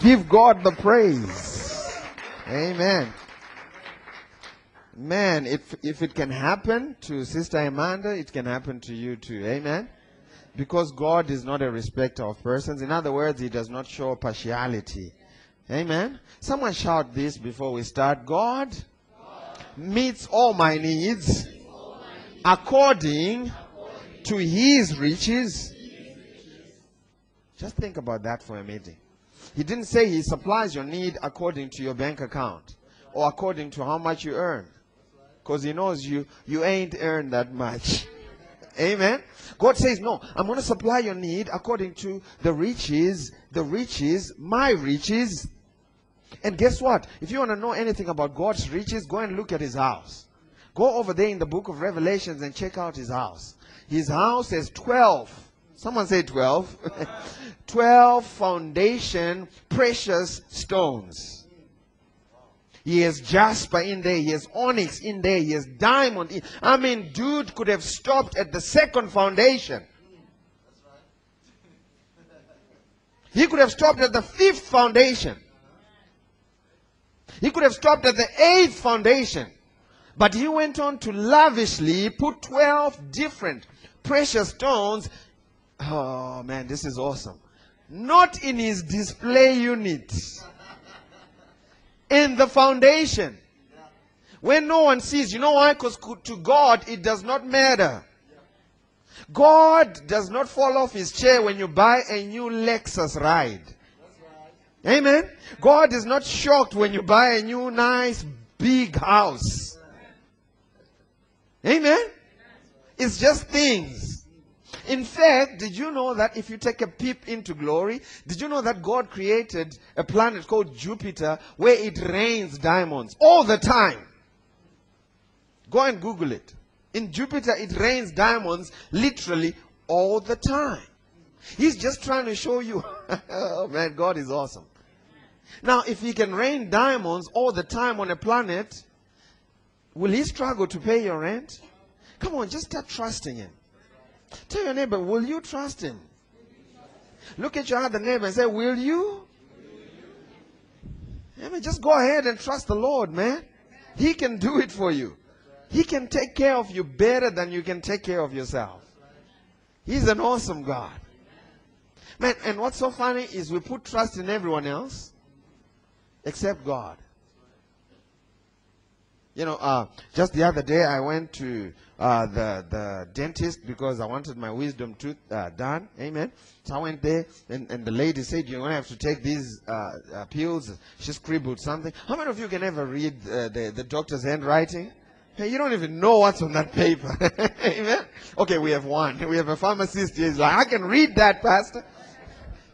Give God the praise. Amen. Man, if, if it can happen to Sister Amanda, it can happen to you too. Amen. Because God is not a respecter of persons. In other words, He does not show partiality. Amen. Someone shout this before we start. God meets all my needs according to His riches. Just think about that for a minute. He didn't say He supplies your need according to your bank account or according to how much you earn. Because He knows you, you ain't earned that much. Amen. God says, no, I'm going to supply your need according to the riches, the riches, my riches. And guess what? If you want to know anything about God's riches, go and look at his house. Go over there in the book of Revelations and check out his house. His house has 12. Someone say 12. 12 foundation precious stones. He has jasper in there. He has onyx in there. He has diamond. In. I mean, dude could have stopped at the second foundation. He could have stopped at the fifth foundation. He could have stopped at the eighth foundation. But he went on to lavishly put 12 different precious stones. Oh man, this is awesome. Not in his display unit. In the foundation. When no one sees. You know why? Because to God it does not matter. God does not fall off his chair when you buy a new Lexus ride. Amen. God is not shocked when you buy a new nice big house. Amen. It's just things. In fact, did you know that if you take a peep into glory, did you know that God created a planet called Jupiter where it rains diamonds all the time? Go and Google it. In Jupiter, it rains diamonds literally all the time. He's just trying to show you, oh man, God is awesome. Now, if he can rain diamonds all the time on a planet, will he struggle to pay your rent? Come on, just start trusting him. Tell your neighbor, will you trust him? Look at your other neighbor and say, will you? I mean, just go ahead and trust the Lord, man. He can do it for you. He can take care of you better than you can take care of yourself. He's an awesome God. Man, and what's so funny is we put trust in everyone else except God. You know, uh, just the other day I went to uh, the the dentist because I wanted my wisdom tooth uh, done. Amen. So I went there, and, and the lady said, "You're going to have to take these uh, uh, pills." She scribbled something. How many of you can ever read uh, the the doctor's handwriting? Hey, you don't even know what's on that paper. Amen. Okay, we have one. We have a pharmacist here. He's like, "I can read that, Pastor."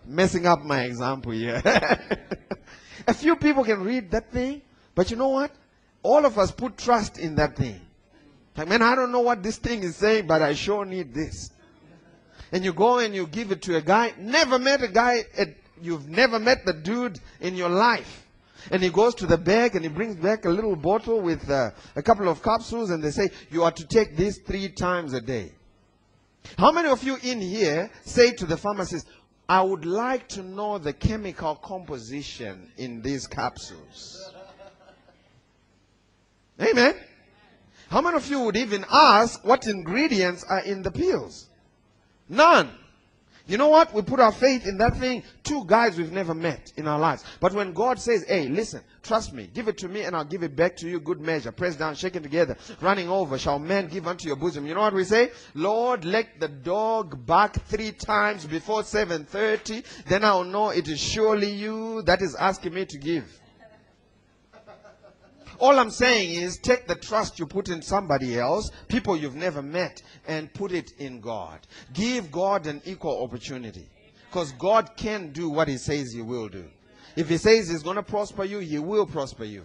Messing up my example here. a few people can read that thing, but you know what? All of us put trust in that thing. Like, man, I don't know what this thing is saying, but I sure need this. And you go and you give it to a guy, never met a guy, you've never met the dude in your life. And he goes to the bag and he brings back a little bottle with uh, a couple of capsules and they say, you are to take this three times a day. How many of you in here say to the pharmacist, I would like to know the chemical composition in these capsules? Amen. How many of you would even ask what ingredients are in the pills? None. You know what? We put our faith in that thing. Two guys we've never met in our lives. But when God says, hey, listen, trust me, give it to me and I'll give it back to you, good measure, pressed down, shaken together, running over, shall men give unto your bosom. You know what we say? Lord, let the dog bark three times before 7.30, then I'll know it is surely you that is asking me to give. All I'm saying is take the trust you put in somebody else, people you've never met, and put it in God. Give God an equal opportunity. Because God can do what He says He will do. If He says He's going to prosper you, He will prosper you.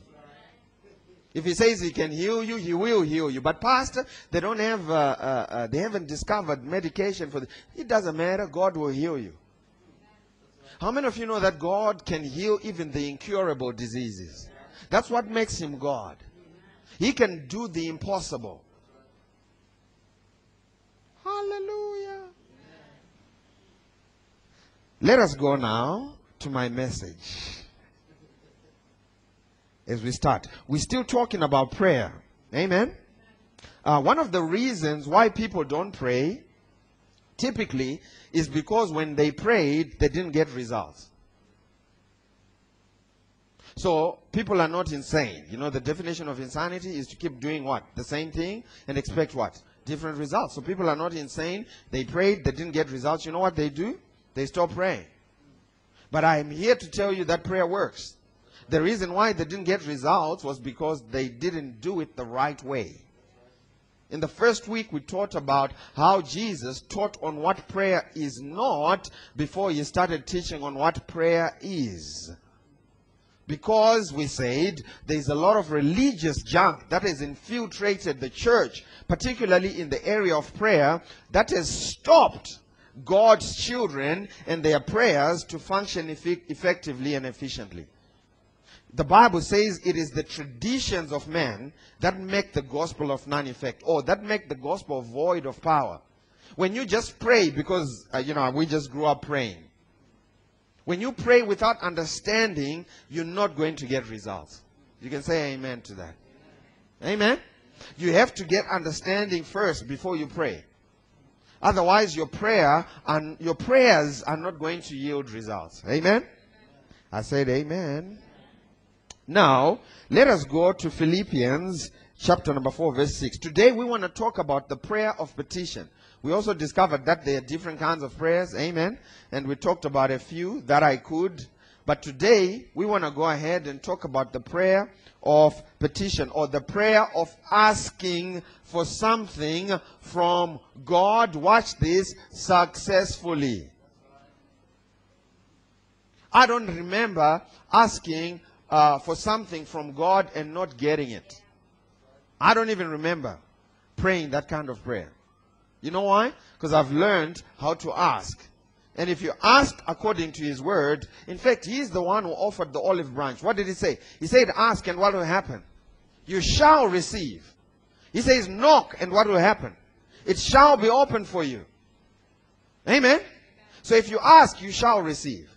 If He says He can heal you, He will heal you. But Pastor, they don't have, uh, uh, uh, they haven't discovered medication for this. It doesn't matter. God will heal you. How many of you know that God can heal even the incurable diseases? That's what makes him God. He can do the impossible. Hallelujah. Let us go now to my message. As we start, we're still talking about prayer. Amen. Uh, one of the reasons why people don't pray typically is because when they prayed, they didn't get results. So people are not insane. You know, the definition of insanity is to keep doing what? The same thing and expect what? Different results. So people are not insane. They prayed, they didn't get results. You know what they do? They stop praying. But I am here to tell you that prayer works. The reason why they didn't get results was because they didn't do it the right way. In the first week, we taught about how Jesus taught on what prayer is not before he started teaching on what prayer is. Because we said there's a lot of religious junk that has infiltrated the church, particularly in the area of prayer, that has stopped God's children and their prayers to function effectively and efficiently. The Bible says it is the traditions of men that make the gospel of none effect, or that make the gospel void of power. When you just pray because, uh, you know, we just grew up praying. When you pray without understanding, you're not going to get results. You can say amen to that. Amen. You have to get understanding first before you pray. Otherwise, your prayer and your prayers are not going to yield results. Amen. I said amen. Now, let us go to Philippians chapter number 4 verse 6. Today we want to talk about the prayer of petition. We also discovered that there are different kinds of prayers. Amen. And we talked about a few that I could. But today we want to go ahead and talk about the prayer of petition or the prayer of asking for something from God. Watch this successfully. I don't remember asking uh, for something from God and not getting it. I don't even remember praying that kind of prayer. You know why? Because I've learned how to ask. And if you ask according to his word, in fact, he is the one who offered the olive branch. What did he say? He said, ask and what will happen? You shall receive. He says, knock and what will happen? It shall be open for you. Amen? So if you ask, you shall receive.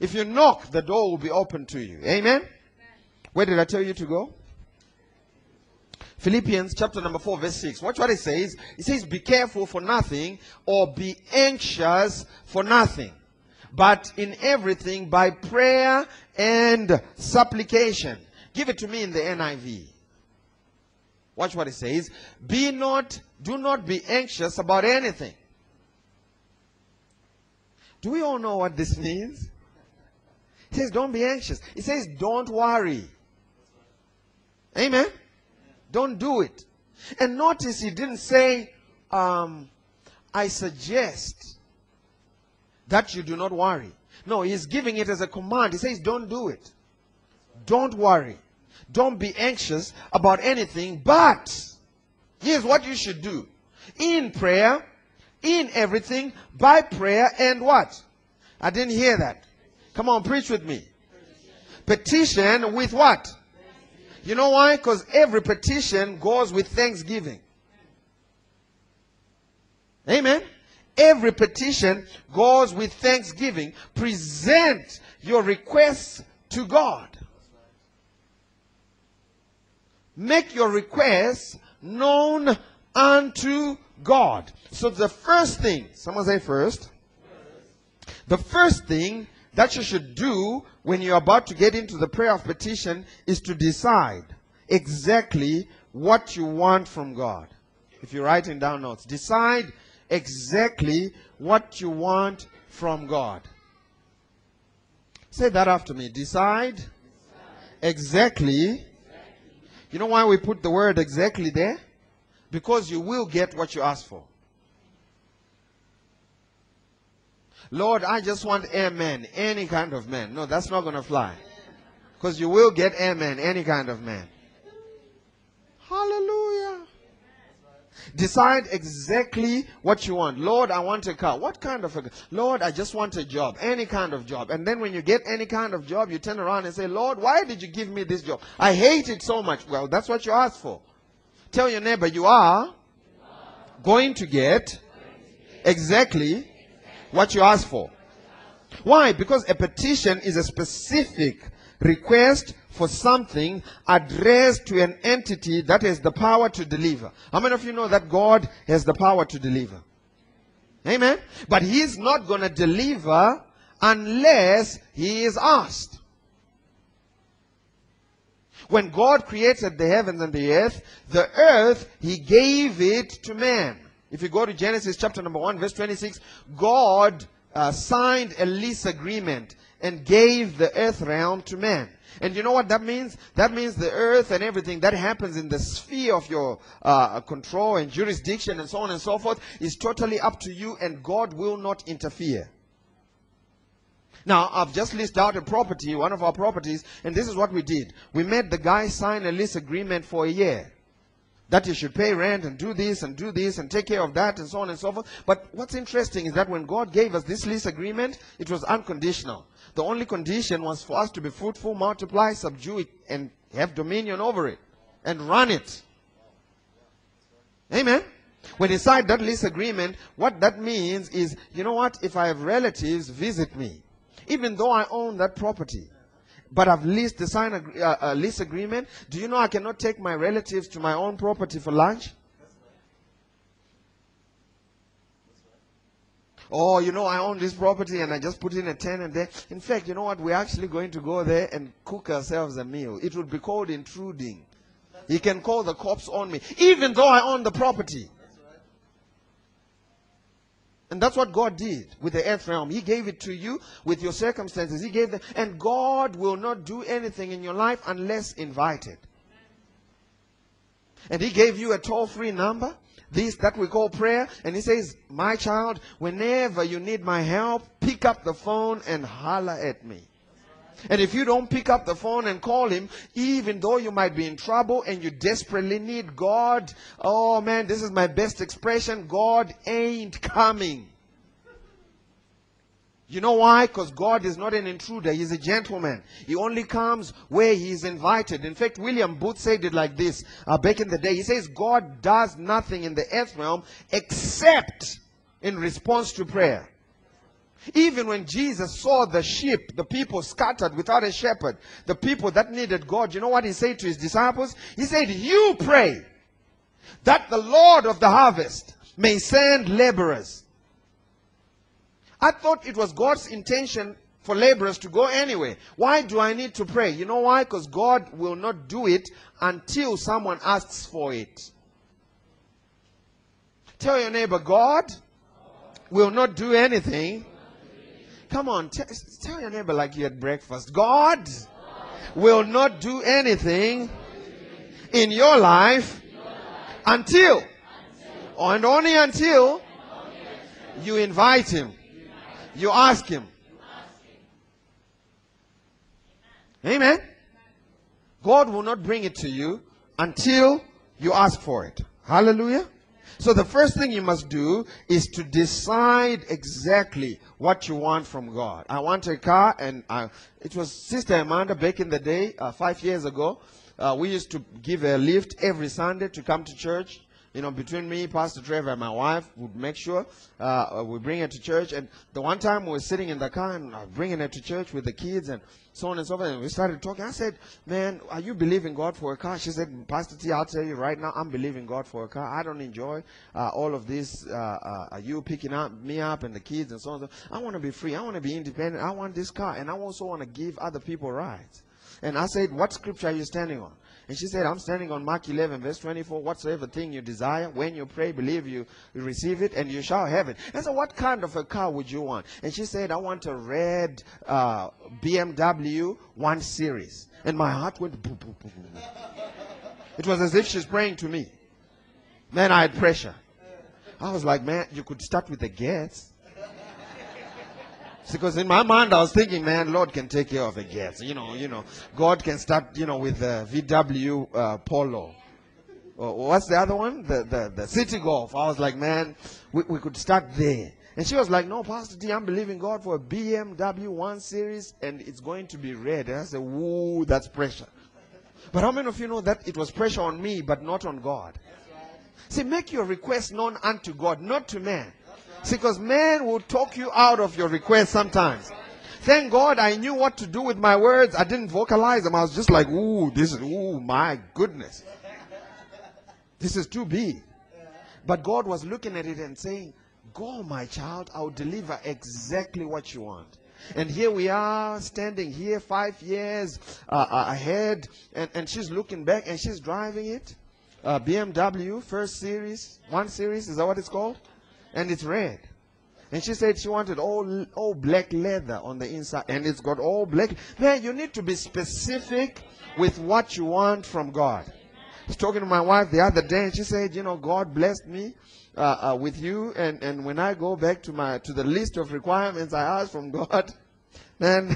If you knock, the door will be open to you. Amen? Where did I tell you to go? Philippians chapter number 4 verse 6. Watch what it says. It says, be careful for nothing or be anxious for nothing. But in everything by prayer and supplication. Give it to me in the NIV. Watch what it says. Be not, do not be anxious about anything. Do we all know what this means? It says, don't be anxious. It says, don't worry. Amen. Don't do it. And notice he didn't say, um, I suggest that you do not worry. No, he's giving it as a command. He says, don't do it. Don't worry. Don't be anxious about anything, but here's what you should do. In prayer, in everything, by prayer and what? I didn't hear that. Come on, preach with me. Petition with what? You know why? Because every petition goes with thanksgiving. Amen. Every petition goes with thanksgiving. Present your requests to God. Make your requests known unto God. So the first thing, someone say first. The first thing that you should do when you're about to get into the prayer of petition is to decide exactly what you want from God. If you're writing down notes, decide exactly what you want from God. Say that after me. Decide, exactly. You know why we put the word exactly there? Because you will get what you ask for. Lord, I just want amen, any kind of man. No, that's not going to fly. Because you will get amen, any kind of man. Hallelujah. Decide exactly what you want. Lord, I want a car. What kind of a car? Lord, I just want a job. Any kind of job. And then when you get any kind of job, you turn around and say, Lord, why did you give me this job? I hate it so much. Well, that's what you asked for. Tell your neighbor, you are going to get exactly what you ask for. Why? Because a petition is a specific request for something addressed to an entity that has the power to deliver. How many of you know that God has the power to deliver? Amen. But He's not going to deliver unless He is asked. When God created the heavens and the earth, the earth, He gave it to man. If you go to Genesis chapter number 1, verse 26, God uh, signed a lease agreement and gave the earth realm to man. And you know what that means? That means the earth and everything that happens in the sphere of your uh, control and jurisdiction and so on and so forth is totally up to you, and God will not interfere. Now, I've just listed out a property, one of our properties, and this is what we did. We made the guy sign a lease agreement for a year. That you should pay rent and do this and do this and take care of that and so on and so forth. But what's interesting is that when God gave us this lease agreement, it was unconditional. The only condition was for us to be fruitful, multiply, subdue it, and have dominion over it and run it. Amen. When he signed that lease agreement, what that means is, you know what? If I have relatives visit me, even though I own that property, but I've leased the sign uh, a lease agreement, do you know I cannot take my relatives to my own property for lunch? Oh, you know, I own this property and I just put in a tenant there. In fact, you know what? We're actually going to go there and cook ourselves a meal. It would be called intruding. He can call the cops on me, even though I own the property. And that's what God did with the earth realm. He gave it to you with your circumstances. He gave them, and God will not do anything in your life unless invited. And He gave you a toll free number, this that we call prayer. And He says, My child, whenever you need my help, pick up the phone and holler at me. And if you don't pick up the phone and call him, even though you might be in trouble and you desperately need God, oh man, this is my best expression God ain't coming. You know why? Because God is not an intruder. He's a gentleman. He only comes where he is invited. In fact, William Booth said it like this uh, back in the day. He says, God does nothing in the earth realm except in response to prayer. Even when Jesus saw the sheep, the people scattered without a shepherd, the people that needed God, you know what he said to his disciples? He said, You pray that the Lord of the harvest may send laborers. I thought it was God's intention for laborers to go anyway. Why do I need to pray? You know why? Because God will not do it until someone asks for it. Tell your neighbor, God will not do anything Come on, t- tell your neighbor like you had breakfast. God will not do anything in your life until, and only until you invite him, you ask him. Amen. God will not bring it to you until you ask for it. Hallelujah. So the first thing you must do is to decide exactly what you want from God. I want a car, and I, it was Sister Amanda back in the day, uh, five years ago. Uh, we used to give a lift every Sunday to come to church you know, between me, Pastor Trevor, and my wife would make sure uh, we bring her to church. And the one time we were sitting in the car and uh, bringing her to church with the kids and so on and so forth, and we started talking. I said, "Man, are you believing God for a car?" She said, "Pastor T, I'll tell you right now, I'm believing God for a car. I don't enjoy uh, all of this. Uh, uh, you picking up me up and the kids and so on. So I want to be free. I want to be independent. I want this car, and I also want to give other people rides." And I said, "What scripture are you standing on?" And she said, I'm standing on Mark 11, verse 24. Whatsoever thing you desire, when you pray, believe you receive it, and you shall have it. And so, what kind of a car would you want? And she said, I want a red uh, BMW 1 Series. And my heart went boom, boom, boom, boom. It was as if she's praying to me. Man, I had pressure. I was like, man, you could start with the Getz because in my mind, I was thinking, man, Lord can take care of a Getz. You know, you know, God can start, you know, with the VW uh, Polo. Or what's the other one? The, the, the City Golf. I was like, man, we, we could start there. And she was like, no, Pastor D, I'm believing God for a BMW 1 Series and it's going to be red. And I said, woo, that's pressure. But how many of you know that it was pressure on me, but not on God? See, make your request known unto God, not to man. Because men will talk you out of your request sometimes. Thank God I knew what to do with my words. I didn't vocalize them. I was just like, ooh, this is, ooh, my goodness. This is too big. But God was looking at it and saying, Go, my child, I'll deliver exactly what you want. And here we are standing here five years uh, uh ahead, and, and she's looking back and she's driving it. Uh, BMW, first series, one series, is that what it's called? And it's red. And she said she wanted all, all black leather on the inside, and it's got all black. Man, you need to be specific with what you want from God. I was talking to my wife the other day, and she said, You know, God blessed me uh, uh, with you, and, and when I go back to my to the list of requirements I asked from God, man,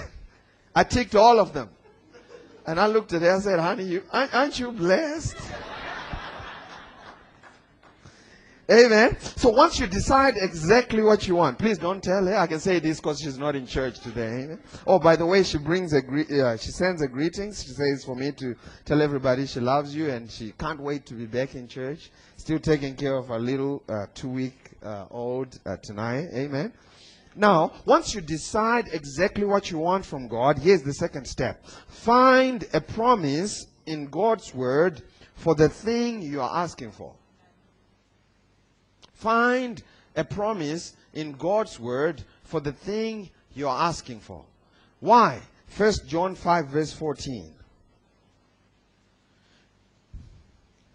I ticked all of them. And I looked at her and said, Honey, you aren't you blessed? Amen. So once you decide exactly what you want, please don't tell her. I can say this because she's not in church today. Amen. Oh, by the way, she brings a gre- uh, she sends a greetings. She says for me to tell everybody she loves you and she can't wait to be back in church. Still taking care of a little uh, two week uh, old uh, tonight. Amen. Now, once you decide exactly what you want from God, here's the second step. Find a promise in God's word for the thing you are asking for. Find a promise in God's word for the thing you are asking for. Why? 1 John 5 verse 14.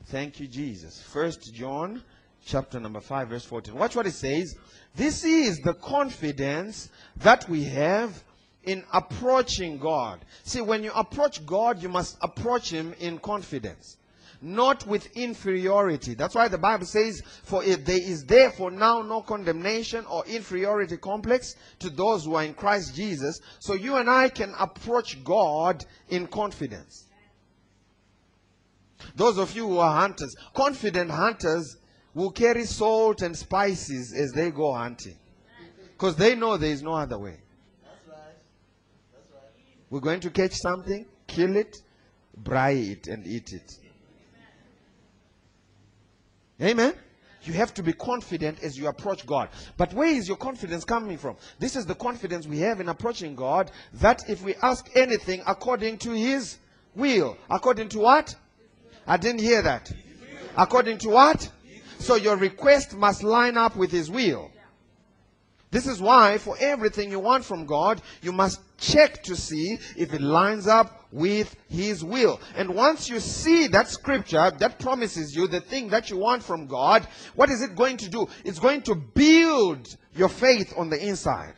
Thank you, Jesus. 1 John chapter number 5 verse 14. Watch what it says. This is the confidence that we have in approaching God. See, when you approach God, you must approach Him in confidence not with inferiority. That's why the Bible says, For if there is therefore now no condemnation or inferiority complex to those who are in Christ Jesus. So you and I can approach God in confidence. Those of you who are hunters, confident hunters will carry salt and spices as they go hunting. Because they know there is no other way. We're going to catch something, kill it, braai it, and eat it. Amen. You have to be confident as you approach God. But where is your confidence coming from? This is the confidence we have in approaching God that if we ask anything according to His will, according to what? I didn't hear that. According to what? So your request must line up with His will. This is why, for everything you want from God, you must check to see if it lines up with His will. And once you see that scripture that promises you the thing that you want from God, what is it going to do? It's going to build your faith on the inside.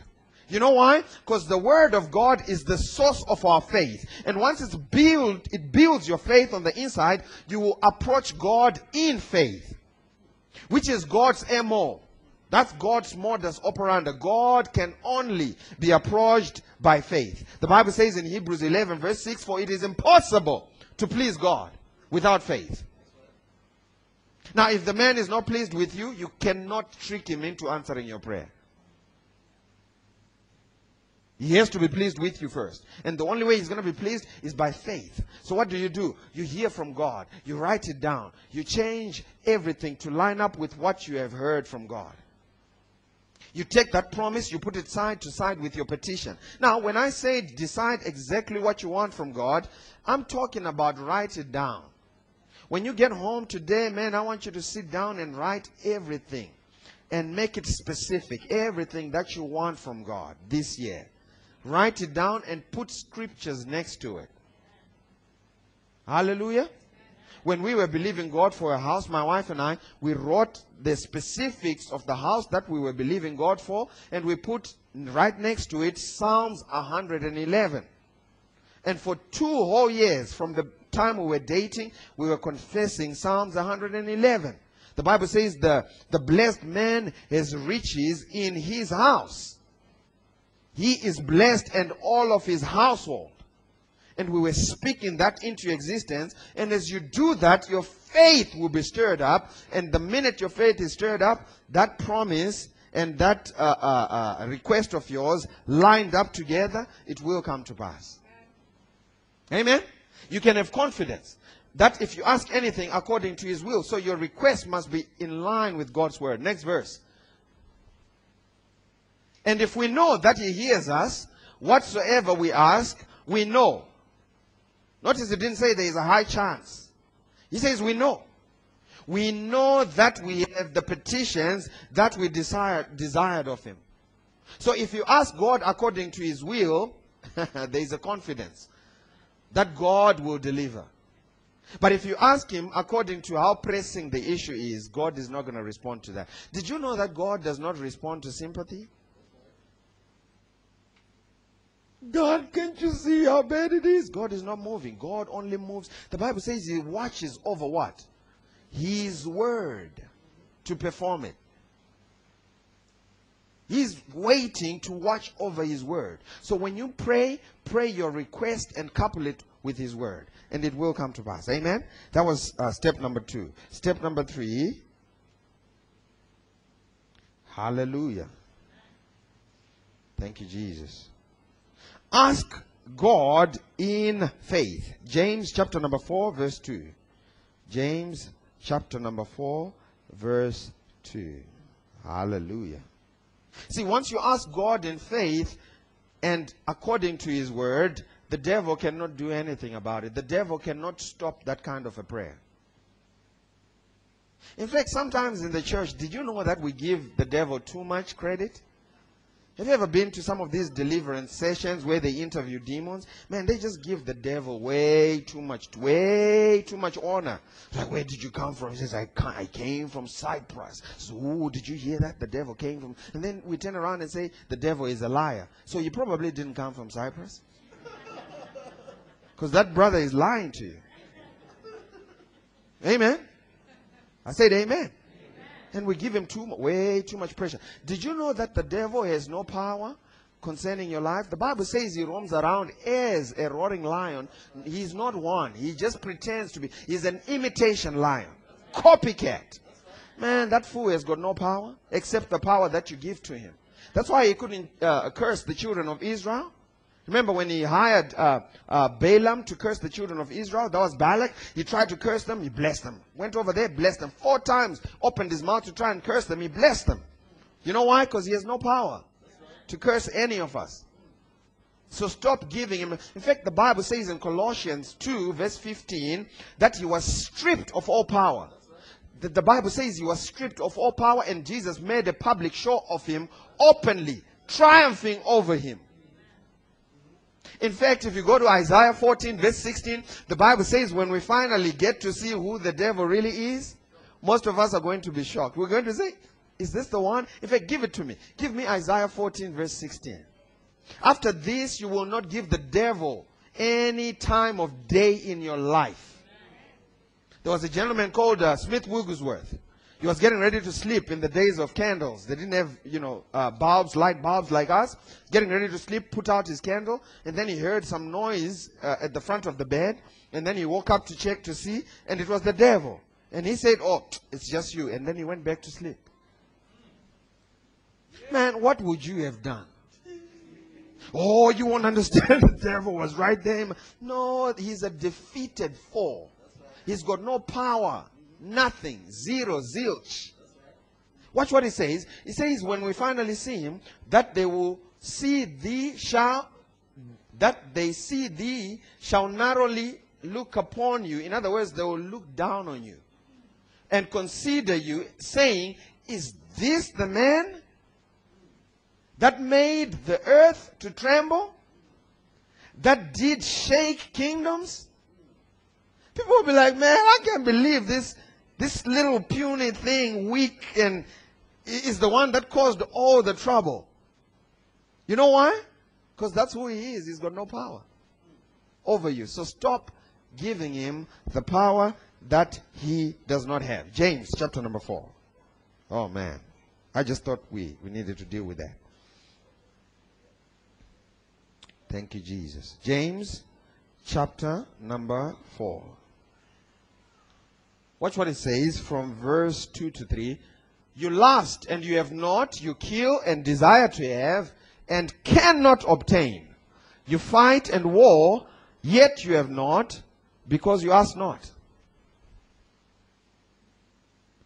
You know why? Because the word of God is the source of our faith. And once it's built, it builds your faith on the inside, you will approach God in faith. Which is God's MO. That's God's modus operandi. God can only be approached by faith. The Bible says in Hebrews 11, verse 6 For it is impossible to please God without faith. Now, if the man is not pleased with you, you cannot trick him into answering your prayer. He has to be pleased with you first. And the only way he's going to be pleased is by faith. So what do you do? You hear from God. You write it down. You change everything to line up with what you have heard from God. You take that promise, you put it side to side with your petition. Now, when I say decide exactly what you want from God, I'm talking about write it down. When you get home today, man, I want you to sit down and write everything and make it specific. Everything that you want from God this year. Write it down and put scriptures next to it. Hallelujah. When we were believing God for a house, my wife and I, we wrote the specifics of the house that we were believing God for, and we put right next to it Psalms 111. And for two whole years, from the time we were dating, we were confessing Psalms 111. The Bible says the, the blessed man has riches in his house. He is blessed and all of his household and we were speaking that into existence. And as you do that, your faith will be stirred up. And the minute your faith is stirred up, that promise and that uh, uh, uh, request of yours lined up together, it will come to pass. Amen? You can have confidence that if you ask anything according to His will, so your request must be in line with God's word. Next verse. And if we know that He hears us, whatsoever we ask, we know. Notice he didn't say there is a high chance. He says we know. We know that we have the petitions that we desire, desired of him. So if you ask God according to his will, there is a confidence that God will deliver. But if you ask him according to how pressing the issue is, God is not going to respond to that. Did you know that God does not respond to sympathy? God, can't you see how bad it is? God is not moving. God only moves. The Bible says he watches over what? His word to perform it. He's waiting to watch over his word. So when you pray, pray your request and couple it with his word. And it will come to pass. Amen? That was uh, step number two. Step number three. Hallelujah. Thank you, Jesus. Ask God in faith. James chapter number 4, verse 2. James chapter number 4, verse 2. Hallelujah. See, once you ask God in faith and according to his word, the devil cannot do anything about it. The devil cannot stop that kind of a prayer. In fact, sometimes in the church, did you know that we give the devil too much credit? Have you ever been to some of these deliverance sessions where they interview demons? Man, they just give the devil way too much, way too much honor. Like, where did you come from? He says, I, I came from Cyprus. So, ooh, did you hear that? The devil came from. And then we turn around and say, the devil is a liar. So you probably didn't come from Cyprus. Because that brother is lying to you. Amen. I said, Amen and we give him too way too much pressure. Did you know that the devil has no power concerning your life? The Bible says he roams around as a roaring lion. He's not one. He just pretends to be. He's an imitation lion, copycat. Man, that fool has got no power except the power that you give to him. That's why he couldn't uh, curse the children of Israel. Remember when he hired uh, uh, Balaam to curse the children of Israel? That was Balak. He tried to curse them. He blessed them. Went over there, blessed them. Four times opened his mouth to try and curse them. He blessed them. You know why? Because he has no power to curse any of us. So stop giving him. In fact, the Bible says in Colossians 2, verse 15, that he was stripped of all power. The, the Bible says he was stripped of all power, and Jesus made a public show of him openly, triumphing over him. In fact, if you go to Isaiah 14, verse 16, the Bible says when we finally get to see who the devil really is, most of us are going to be shocked. We're going to say, Is this the one? In fact, give it to me. Give me Isaiah 14, verse 16. After this, you will not give the devil any time of day in your life. There was a gentleman called uh, Smith Wigglesworth. He was getting ready to sleep in the days of candles. They didn't have, you know, uh, bulbs, light bulbs like us. Getting ready to sleep, put out his candle, and then he heard some noise uh, at the front of the bed. And then he woke up to check to see, and it was the devil. And he said, Oh, it's just you. And then he went back to sleep. Man, what would you have done? Oh, you won't understand. The devil was right there. No, he's a defeated foe. He's got no power. Nothing. Zero. Zilch. Watch what he says. He says, when we finally see him, that they will see thee shall, that they see thee shall narrowly look upon you. In other words, they will look down on you and consider you, saying, Is this the man that made the earth to tremble? That did shake kingdoms? People will be like, Man, I can't believe this this little puny thing, weak, and is the one that caused all the trouble. You know why? Because that's who he is. He's got no power over you. So stop giving him the power that he does not have. James chapter number 4. Oh man. I just thought we, we needed to deal with that. Thank you, Jesus. James chapter number 4. Watch what it says from verse 2 to 3. You lust and you have not, you kill and desire to have, and cannot obtain. You fight and war, yet you have not, because you ask not.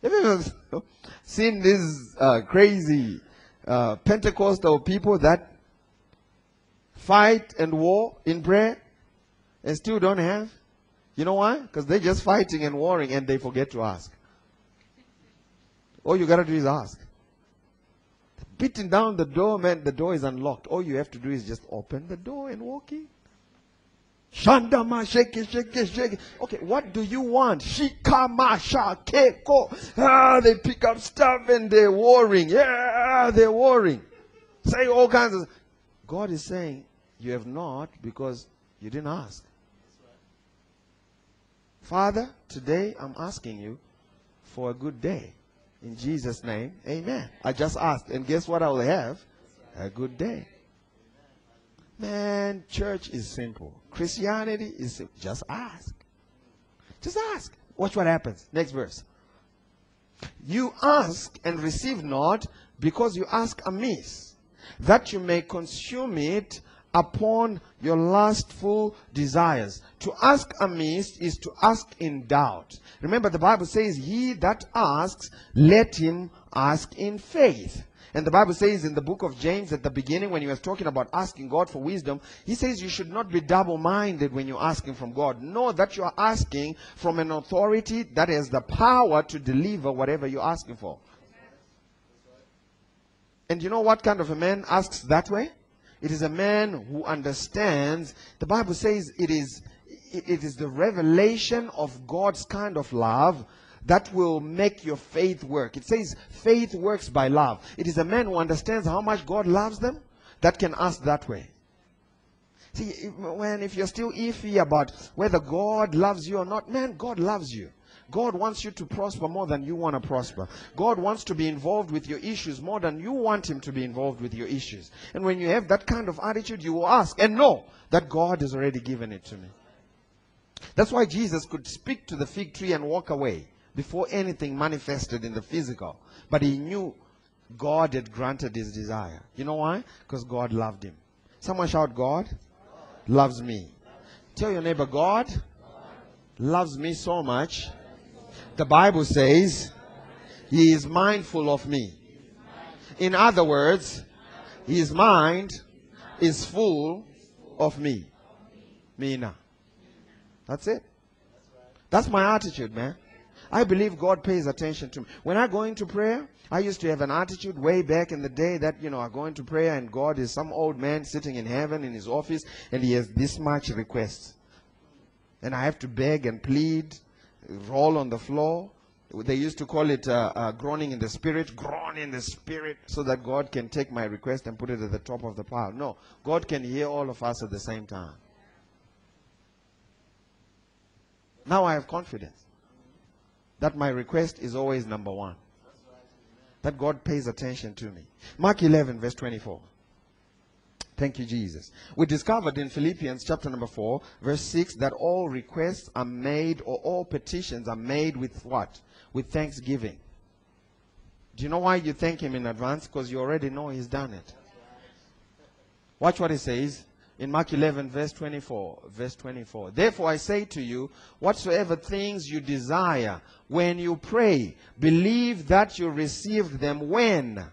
Have you ever seen these uh, crazy uh, Pentecostal people that fight and war in prayer and still don't have? You know why? Because they're just fighting and warring and they forget to ask. All you gotta do is ask. Beating down the door, man, the door is unlocked. All you have to do is just open the door and walk in. Shandama, shake it, shake it, shake it. Okay, what do you want? Shikama, shakeko. Ah, they pick up stuff and they're warring. Yeah, they're warring. Say all kinds of. God is saying, you have not because you didn't ask. Father, today I'm asking you for a good day. In Jesus' name, amen. I just asked, and guess what I will have? A good day. Man, church is simple. Christianity is simple. Just ask. Just ask. Watch what happens. Next verse. You ask and receive not because you ask amiss, that you may consume it upon your lustful desires. To ask amiss is to ask in doubt. Remember, the Bible says, He that asks, let him ask in faith. And the Bible says in the book of James at the beginning, when he was talking about asking God for wisdom, he says you should not be double minded when you're asking from God. Know that you are asking from an authority that has the power to deliver whatever you're asking for. And you know what kind of a man asks that way? It is a man who understands. The Bible says it is, it is the revelation of God's kind of love that will make your faith work. It says faith works by love. It is a man who understands how much God loves them that can ask that way. See, when if you're still iffy about whether God loves you or not, man, God loves you. God wants you to prosper more than you want to prosper. God wants to be involved with your issues more than you want Him to be involved with your issues. And when you have that kind of attitude, you will ask and know that God has already given it to me. That's why Jesus could speak to the fig tree and walk away before anything manifested in the physical. But he knew God had granted his desire. You know why? Because God loved him. Someone shout, God loves me. Tell your neighbor, God loves me so much the Bible says, He is mindful of me. In other words, His mind is full of me. Mina. That's it. That's my attitude, man. I believe God pays attention to me. When I go into prayer, I used to have an attitude way back in the day that, you know, I go into prayer and God is some old man sitting in heaven in his office and he has this much requests. And I have to beg and plead roll on the floor. They used to call it uh, uh, groaning in the spirit, groan in the spirit, so that God can take my request and put it at the top of the pile. No, God can hear all of us at the same time. Now I have confidence that my request is always number one. That God pays attention to me. Mark 11, verse 24. Thank you, Jesus. We discovered in Philippians chapter number 4, verse 6, that all requests are made or all petitions are made with what? With thanksgiving. Do you know why you thank Him in advance? Because you already know He's done it. Watch what He says in Mark 11, verse 24. Verse 24. Therefore I say to you, whatsoever things you desire, when you pray, believe that you received them when?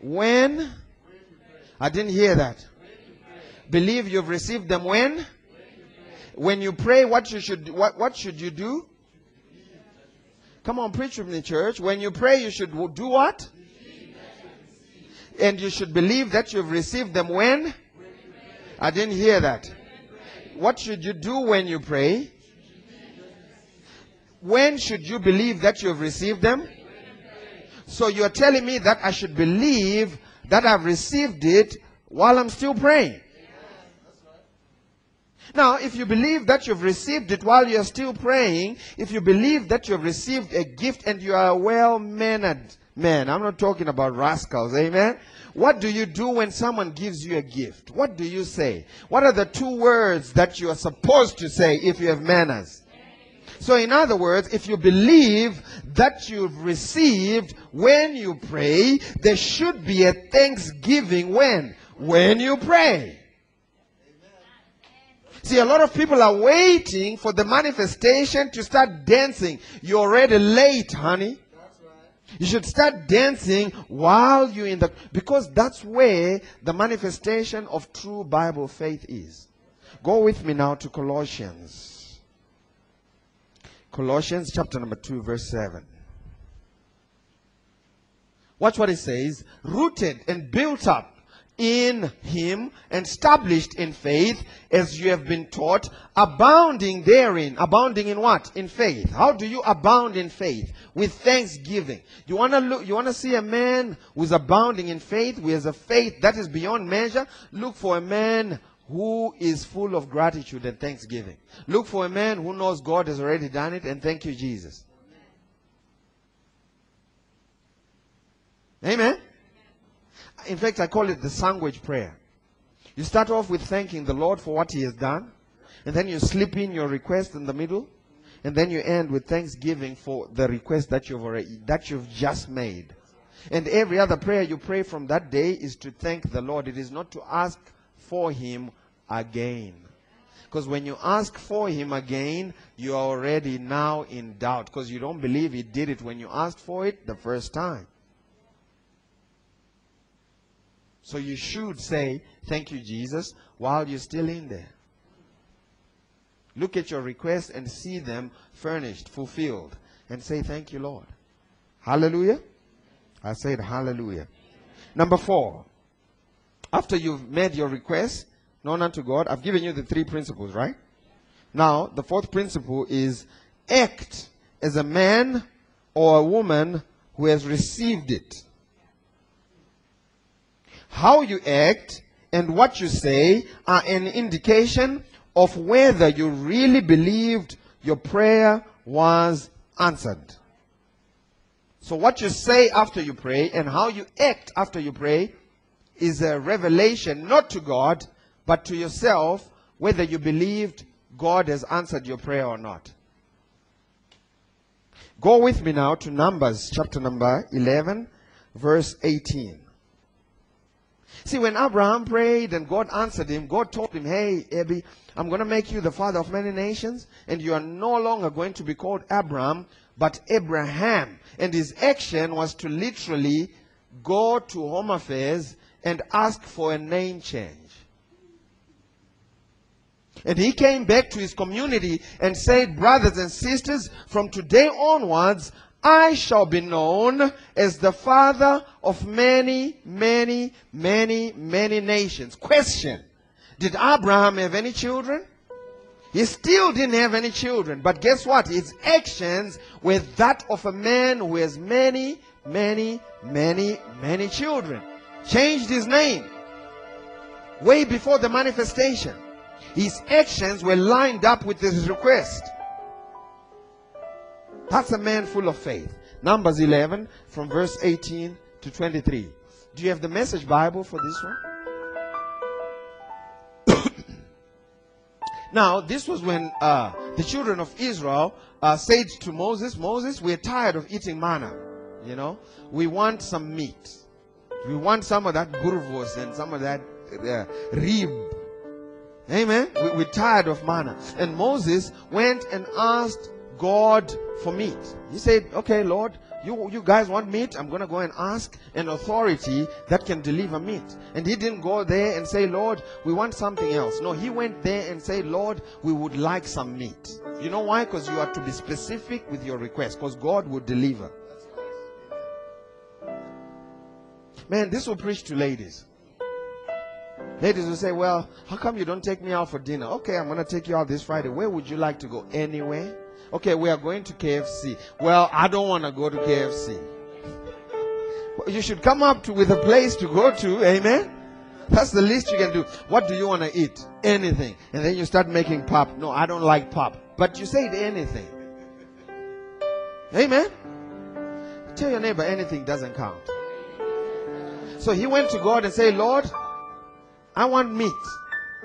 When? I didn't hear that. Believe you've received them when? When you pray, what you should what, what should you do? Come on, preach with me, church. When you pray, you should do what? And you should believe that you've received them when? I didn't hear that. What should you do when you pray? When should you believe that you've received them? So you're telling me that I should believe that I've received it while I'm still praying. Now, if you believe that you've received it while you're still praying, if you believe that you've received a gift and you are a well-mannered man, I'm not talking about rascals, amen? What do you do when someone gives you a gift? What do you say? What are the two words that you are supposed to say if you have manners? So, in other words, if you believe that you've received when you pray, there should be a thanksgiving when? When you pray. See, a lot of people are waiting for the manifestation to start dancing. You're already late, honey. You should start dancing while you're in the, because that's where the manifestation of true Bible faith is. Go with me now to Colossians. Colossians chapter number 2, verse 7. Watch what it says. Rooted and built up in him established in faith as you have been taught abounding therein. Abounding in what? In faith. How do you abound in faith? With thanksgiving. You want to look you want to see a man who's abounding in faith who has a faith that is beyond measure? Look for a man who is full of gratitude and thanksgiving look for a man who knows god has already done it and thank you jesus amen in fact, I call it the sandwich prayer. You start off with thanking the Lord for what He has done, and then you slip in your request in the middle, and then you end with thanksgiving for the request that you've already that you've just made. And every other prayer you pray from that day is to thank the Lord. It is not to ask for Him again. Because when you ask for Him again, you are already now in doubt because you don't believe He did it when you asked for it the first time. So you should say, Thank you, Jesus, while you're still in there. Look at your requests and see them furnished, fulfilled, and say, Thank you, Lord. Hallelujah. I said, Hallelujah. Number four, after you've made your request known unto God, I've given you the three principles, right? Now, the fourth principle is act as a man or a woman who has received it. How you act and what you say are an indication of whether you really believed your prayer was answered. So what you say after you pray and how you act after you pray is a revelation not to God but to yourself whether you believed God has answered your prayer or not. Go with me now to Numbers chapter number 11 verse 18. See, when Abraham prayed and God answered him, God told him, Hey, Abby, I'm going to make you the father of many nations, and you are no longer going to be called Abram, but Abraham. And his action was to literally go to Home Affairs and ask for a name change. And he came back to his community and said, Brothers and sisters, from today onwards, I shall be known as the father of many, many, many, many nations. Question. Did Abraham have any children? He still didn't have any children. But guess what? His actions were that of a man who has many, many, many, many children. Changed his name. Way before the manifestation. His actions were lined up with his request. That's a man full of faith. Numbers 11 from verse 18 to 23. Do you have the message Bible for this one? now, this was when uh, the children of Israel uh, said to Moses, Moses, we're tired of eating manna. You know, we want some meat. We want some of that gurvos and some of that uh, rib. Amen. We, we're tired of manna. And Moses went and asked God for meat. He said, okay, Lord, you, you guys want meat? I'm going to go and ask an authority that can deliver meat. And he didn't go there and say, Lord, we want something else. No, he went there and said, Lord, we would like some meat. You know why? Because you are to be specific with your request, because God will deliver. Man, this will preach to ladies. Ladies will say, Well, how come you don't take me out for dinner? Okay, I'm going to take you out this Friday. Where would you like to go? Anywhere? Okay, we are going to KFC. Well, I don't want to go to KFC. You should come up to, with a place to go to. Amen. That's the least you can do. What do you want to eat? Anything. And then you start making pop. No, I don't like pop. But you said anything. Amen. Tell your neighbor anything doesn't count. So he went to God and said, Lord, I want meat.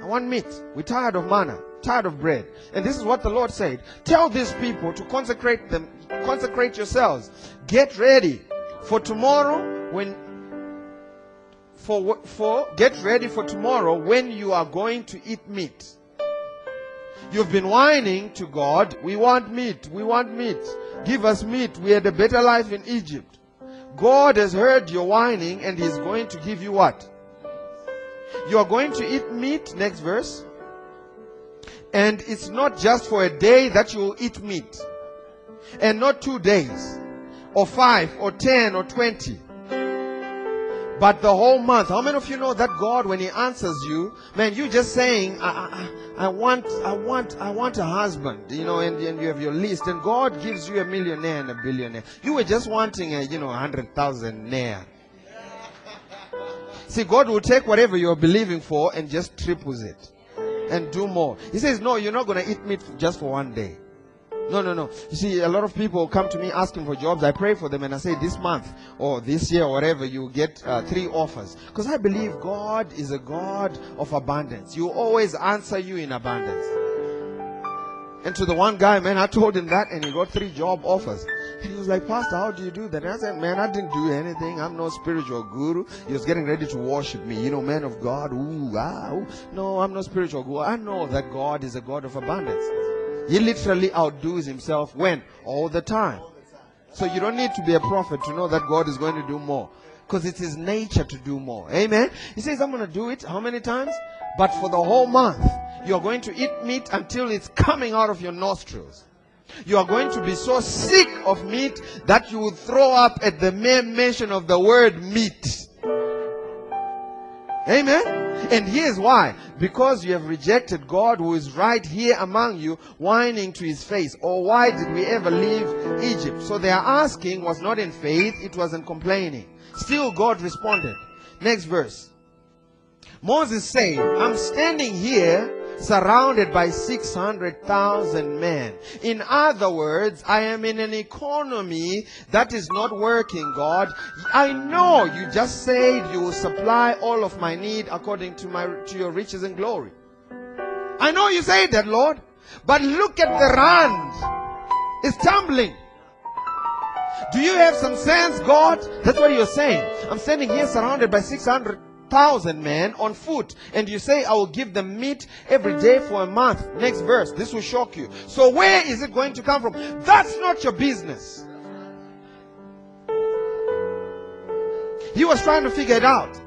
I want meat. We're tired of manna tired of bread. And this is what the Lord said. Tell these people to consecrate them, consecrate yourselves. Get ready for tomorrow when for for get ready for tomorrow when you are going to eat meat. You've been whining to God, we want meat, we want meat. Give us meat. We had a better life in Egypt. God has heard your whining and He's going to give you what? You are going to eat meat, next verse. And it's not just for a day that you will eat meat. And not two days. Or five, or ten, or twenty. But the whole month. How many of you know that God, when He answers you, man, you just saying, I, I, I want, I want, I want a husband, you know, and, and you have your list, and God gives you a millionaire and a billionaire. You were just wanting a, you know, a hundred thousand nair. See, God will take whatever you're believing for and just triples it and do more. He says, No, you're not going to eat meat just for one day. No, no, no. You see, a lot of people come to me asking for jobs. I pray for them and I say, This month or this year or whatever, you get uh, three offers. Because I believe God is a God of abundance. You always answer you in abundance. And to the one guy, man, I told him that and he got three job offers. And he was like, Pastor, how do you do that? And I said, Man, I didn't do anything. I'm no spiritual guru. He was getting ready to worship me. You know, man of God. Ooh, ah, ooh. No, I'm no spiritual guru. I know that God is a God of abundance. He literally outdoes himself when? All the time. So you don't need to be a prophet to know that God is going to do more. Because it's his nature to do more. Amen. He says, I'm going to do it. How many times? But for the whole month. You're going to eat meat until it's coming out of your nostrils. You are going to be so sick of meat that you will throw up at the mere mention of the word meat. Amen. And here's why. Because you have rejected God who is right here among you, whining to his face. Or why did we ever leave Egypt? So their asking was not in faith, it was in complaining. Still God responded. Next verse. Moses said, I'm standing here surrounded by 600,000 men. In other words, I am in an economy that is not working, God. I know you just said you will supply all of my need according to my to your riches and glory. I know you said that, Lord. But look at the rand. It's tumbling. Do you have some sense, God? That's what you're saying. I'm standing here surrounded by 600 thousand men on foot, and you say, I will give them meat every day for a month. Next verse. This will shock you. So where is it going to come from? That's not your business. He was trying to figure it out.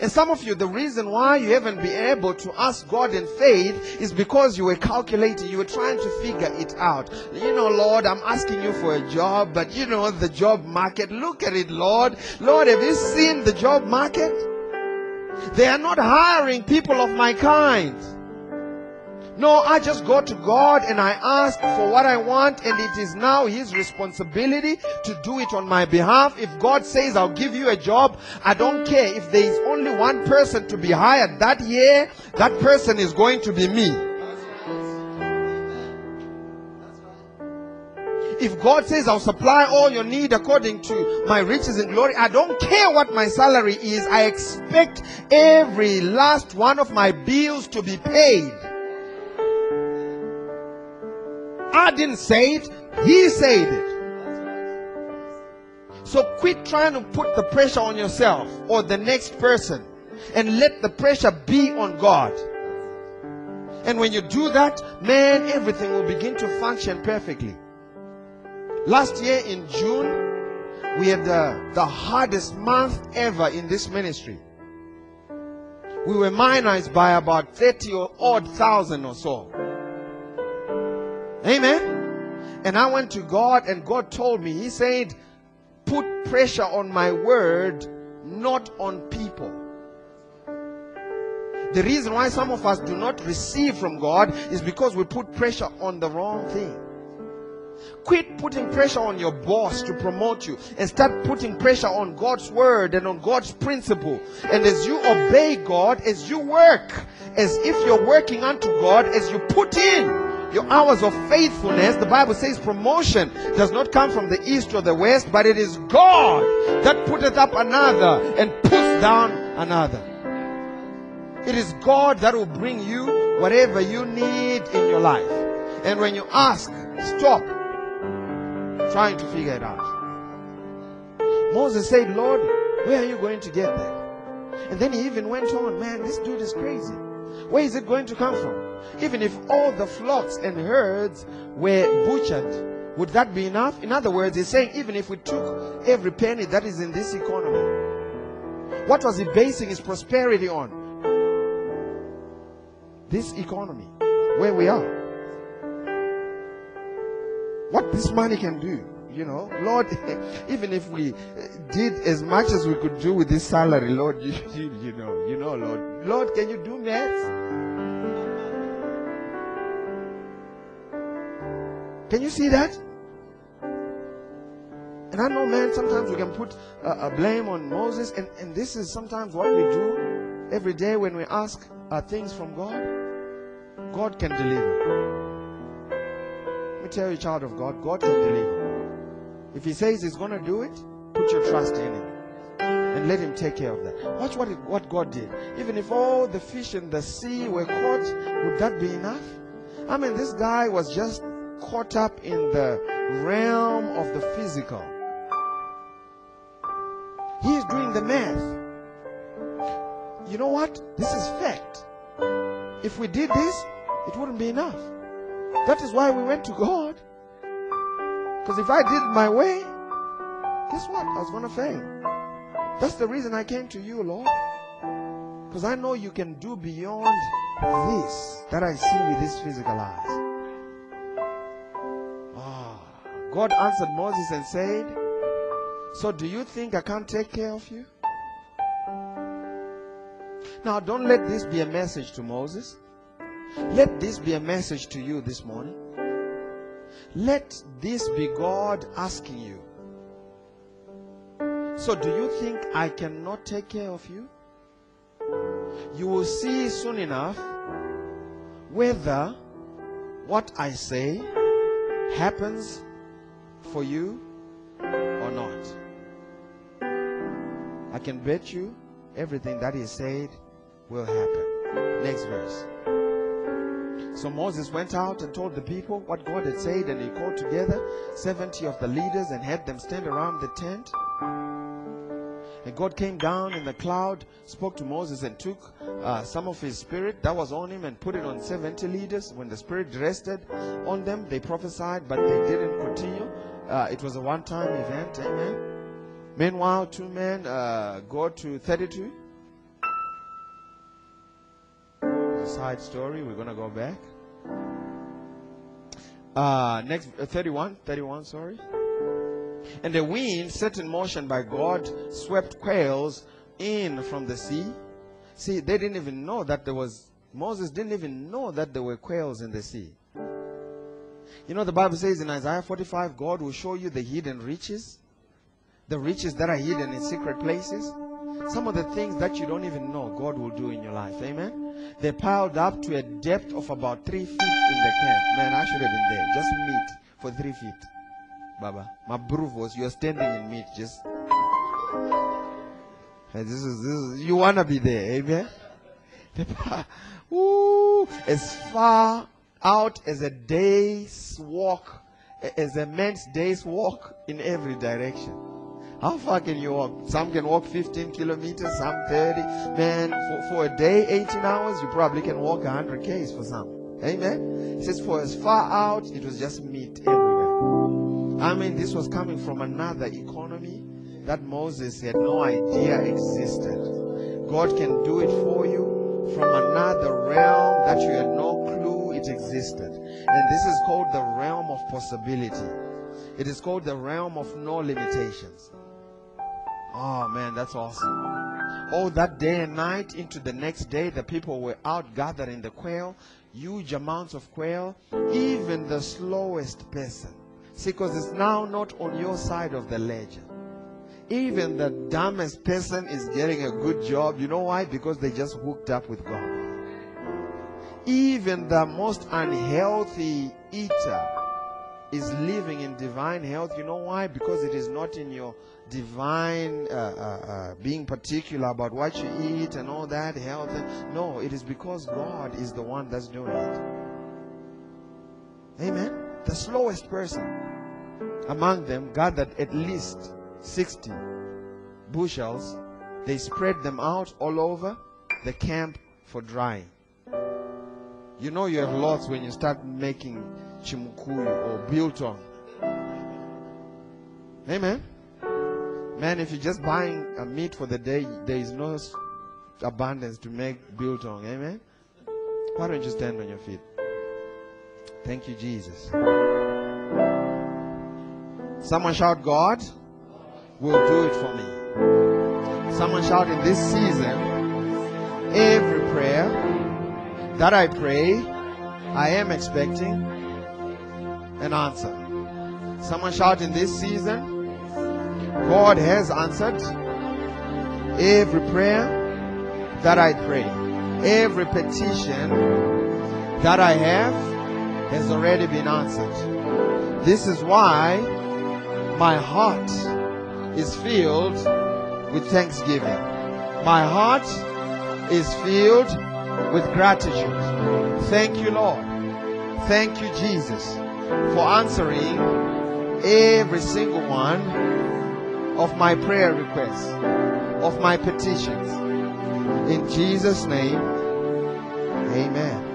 And some of you, the reason why you haven't been able to ask God in faith is because you were calculating, you were trying to figure it out. You know, Lord, I'm asking you for a job, but you know, the job market, look at it, Lord. Lord, have you seen the job market? They are not hiring people of my kind. No, I just go to God and I ask for what I want, and it is now His responsibility to do it on my behalf. If God says, I'll give you a job, I don't care. If there is only one person to be hired that year, that person is going to be me. If God says, I'll supply all your need according to my riches and glory, I don't care what my salary is. I expect every last one of my bills to be paid. I didn't say it, He said it. So quit trying to put the pressure on yourself or the next person and let the pressure be on God. And when you do that, man, everything will begin to function perfectly. Last year in June, we had the, the hardest month ever in this ministry. We were minused by about 30 or odd thousand or so. Amen. And I went to God and God told me, He said, put pressure on my word, not on people. The reason why some of us do not receive from God is because we put pressure on the wrong thing. Quit putting pressure on your boss to promote you and start putting pressure on God's word and on God's principle. And as you obey God, as you work, as if you're working unto God, as you put in your hours of faithfulness, the Bible says promotion does not come from the east or the west, but it is God that putteth up another and puts down another. It is God that will bring you whatever you need in your life. And when you ask, stop trying to figure it out. Moses said, Lord, where are you going to get that? And then he even went on, man, this dude is crazy. Where is it going to come from? Even if all the flocks and herds were butchered, Would that be enough? In other words, he's saying even if we took every penny that is in this economy, what was he basing his prosperity on? This economy, where we are. What this money can do, you know, Lord, even if we did as much as we could do with this salary, Lord, you, you, you know, you know, Lord, Lord, can you do maths? Can you see that? And I know, man, sometimes we can put a, blame on Moses, and, and this is sometimes what we do every day when we ask uh, things from God. God can deliver. Let me tell you, child of God, God can deliver. If He says He's going to do it, put your trust in Him and let Him take care of that. Watch what, it, what God did. Even if all the fish in the sea were caught, would that be enough? I mean, this guy was just caught up in the realm of the physical. He is doing the math. You know what? This is fact. If we did this, it wouldn't be enough. That is why we went to God. Because if I did my way, guess what? I was going to fail. That's the reason I came to you, Lord. Because I know you can do beyond this that I see with these physical eyes. God answered Moses and said, So do you think I can't take care of you? Now, don't let this be a message to Moses. Let this be a message to you this morning. Let this be God asking you. So, do you think I cannot take care of you? You will see soon enough whether what I say happens for you or not. I can bet you everything that he said will happen. Next verse. So Moses went out and told the people what God had said, and he called together 70 of the leaders and had them stand around the tent. And God came down in the cloud, spoke to Moses, and took uh, some of his spirit that was on him and put it on 70 leaders. When the spirit rested on them, they prophesied, but they didn't continue. Uh, it was a one time event. Amen. Meanwhile, two men uh, go to 32. A side story. We're going to go back. Uh, next, uh, 31. 31, sorry. And the wind, set in motion by God, swept quails in from the sea. See, they didn't even know that there was, Moses didn't even know that there were quails in the sea. You know, the Bible says in Isaiah 45, God will show you the hidden riches, the riches that are hidden in secret places. Some of the things that you don't even know, God will do in your life. Amen. They piled up to a depth of about three feet in the camp. Man, I should have been there. Just meat for three feet. Baba. My proof was you're standing in meat. Just. Hey, this is, this is, you want to be there. Amen. Ooh, as far out as a day's walk, as a man's day's walk in every direction. How far can you walk? Some can walk 15 kilometers, some 30. Man, for, for a day, 18 hours, you probably can walk 100 Ks for some. Amen. It says, for as far out, it was just meat everywhere. I mean, this was coming from another economy that Moses had no idea existed. God can do it for you from another realm that you had no it existed. And this is called the realm of possibility. It is called the realm of no limitations. Oh man, that's awesome. Oh, that day and night into the next day, the people were out gathering the quail, huge amounts of quail, even the slowest person. See, because it's now not on your side of the ledger. Even the dumbest person is getting a good job. You know why? Because they just hooked up with God. Even the most unhealthy eater is living in divine health. You know why? Because it is not in your divine uh, uh, uh, being particular about what you eat and all that health. No, it is because God is the one that's doing it. Amen. The slowest person among them gathered at least 60 bushels. They spread them out all over the camp for drying. You know you have lots when you start making chimukuyu or biltong. Amen. Man, if you're just buying a meat for the day, there is no abundance to make biltong. Amen. Why don't you stand on your feet? Thank you, Jesus. Someone shout, God will do it for me. Someone shout in this season, every prayer that I pray, I am expecting an answer. Someone shout in this season, God has answered every prayer that I pray. Every petition that I have has already been answered. This is why my heart is filled with thanksgiving. My heart is filled with gratitude. Thank you, Lord. Thank you, Jesus, for answering every single one of my prayer requests, of my petitions. In Jesus' name, amen.